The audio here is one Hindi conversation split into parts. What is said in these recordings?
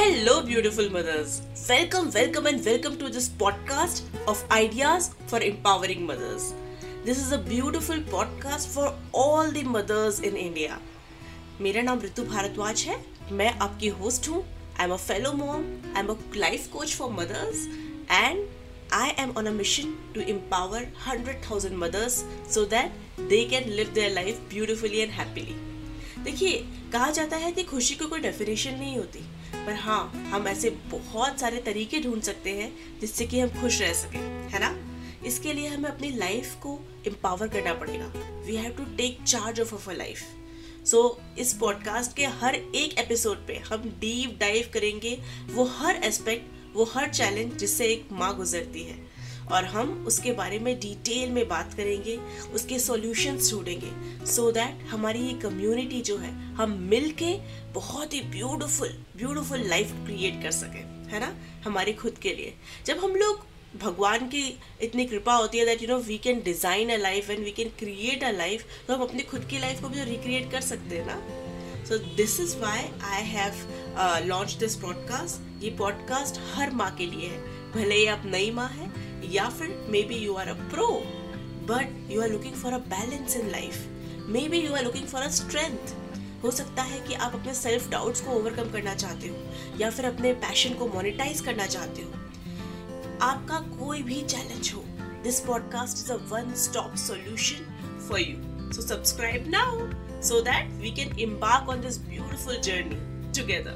Hello, beautiful mothers. Welcome, welcome, and welcome to this podcast of ideas for empowering mothers. This is a beautiful podcast for all the mothers in India. मेरा नाम ऋतु भारद्वाज है मैं आपकी होस्ट हूँ I am a fellow mom I am a life coach for mothers and I am on a mission to empower 100,000 mothers so that they can live their life beautifully and happily. देखिए, कहा जाता है कि खुशी को कोई डेफिनेशन नहीं होती, पर हाँ हम ऐसे बहुत सारे तरीके ढूंढ सकते हैं जिससे कि हम खुश रह सके, है ना? इसके लिए हमें अपनी लाइफ को एम्पावर करना पड़ेगा। We have to take charge of our life so इस पॉडकास्ट के हर एक एपिसोड पे हम डीप डाइव करेंगे, वो हर एस्पेक्ट वो हर चैलेंज जिससे एक माँ गुजरती है। और हम उसके बारे में डिटेल में बात करेंगे, उसके सॉल्यूशंस ढूंढेंगे सो दैट हमारी ये कम्युनिटी जो है, हम मिल के बहुत ही ब्यूटिफुल ब्यूटिफुल लाइफ क्रिएट कर सकें, है ना, हमारे खुद के लिए। जब हम लोग भगवान की इतनी कृपा होती है that you know we can design a life and we can create a life तो हम अपनी खुद की लाइफ को भी तो रिक्रिएट कर सकते हैं ना। So this is why I have launch this podcast ये पॉडकास्ट हर माँ के लिए है। भले ही आप नई माँ है या फिर maybe you are a pro but you are looking for a balance in life maybe you are looking for a strength हो सकता है कि आप अपने सेल्फ डाउट्स को ओवरकम करना चाहते हो, या फिर अपने पैशन को मोनिटाइज करना चाहते हो आपका कोई भी चैलेंज हो this podcast is a one stop solution for you so subscribe now so that we can embark on this beautiful journey together.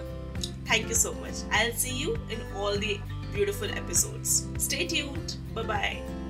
Thank you so much. I'll see you in all the beautiful episodes. Stay tuned. Bye bye.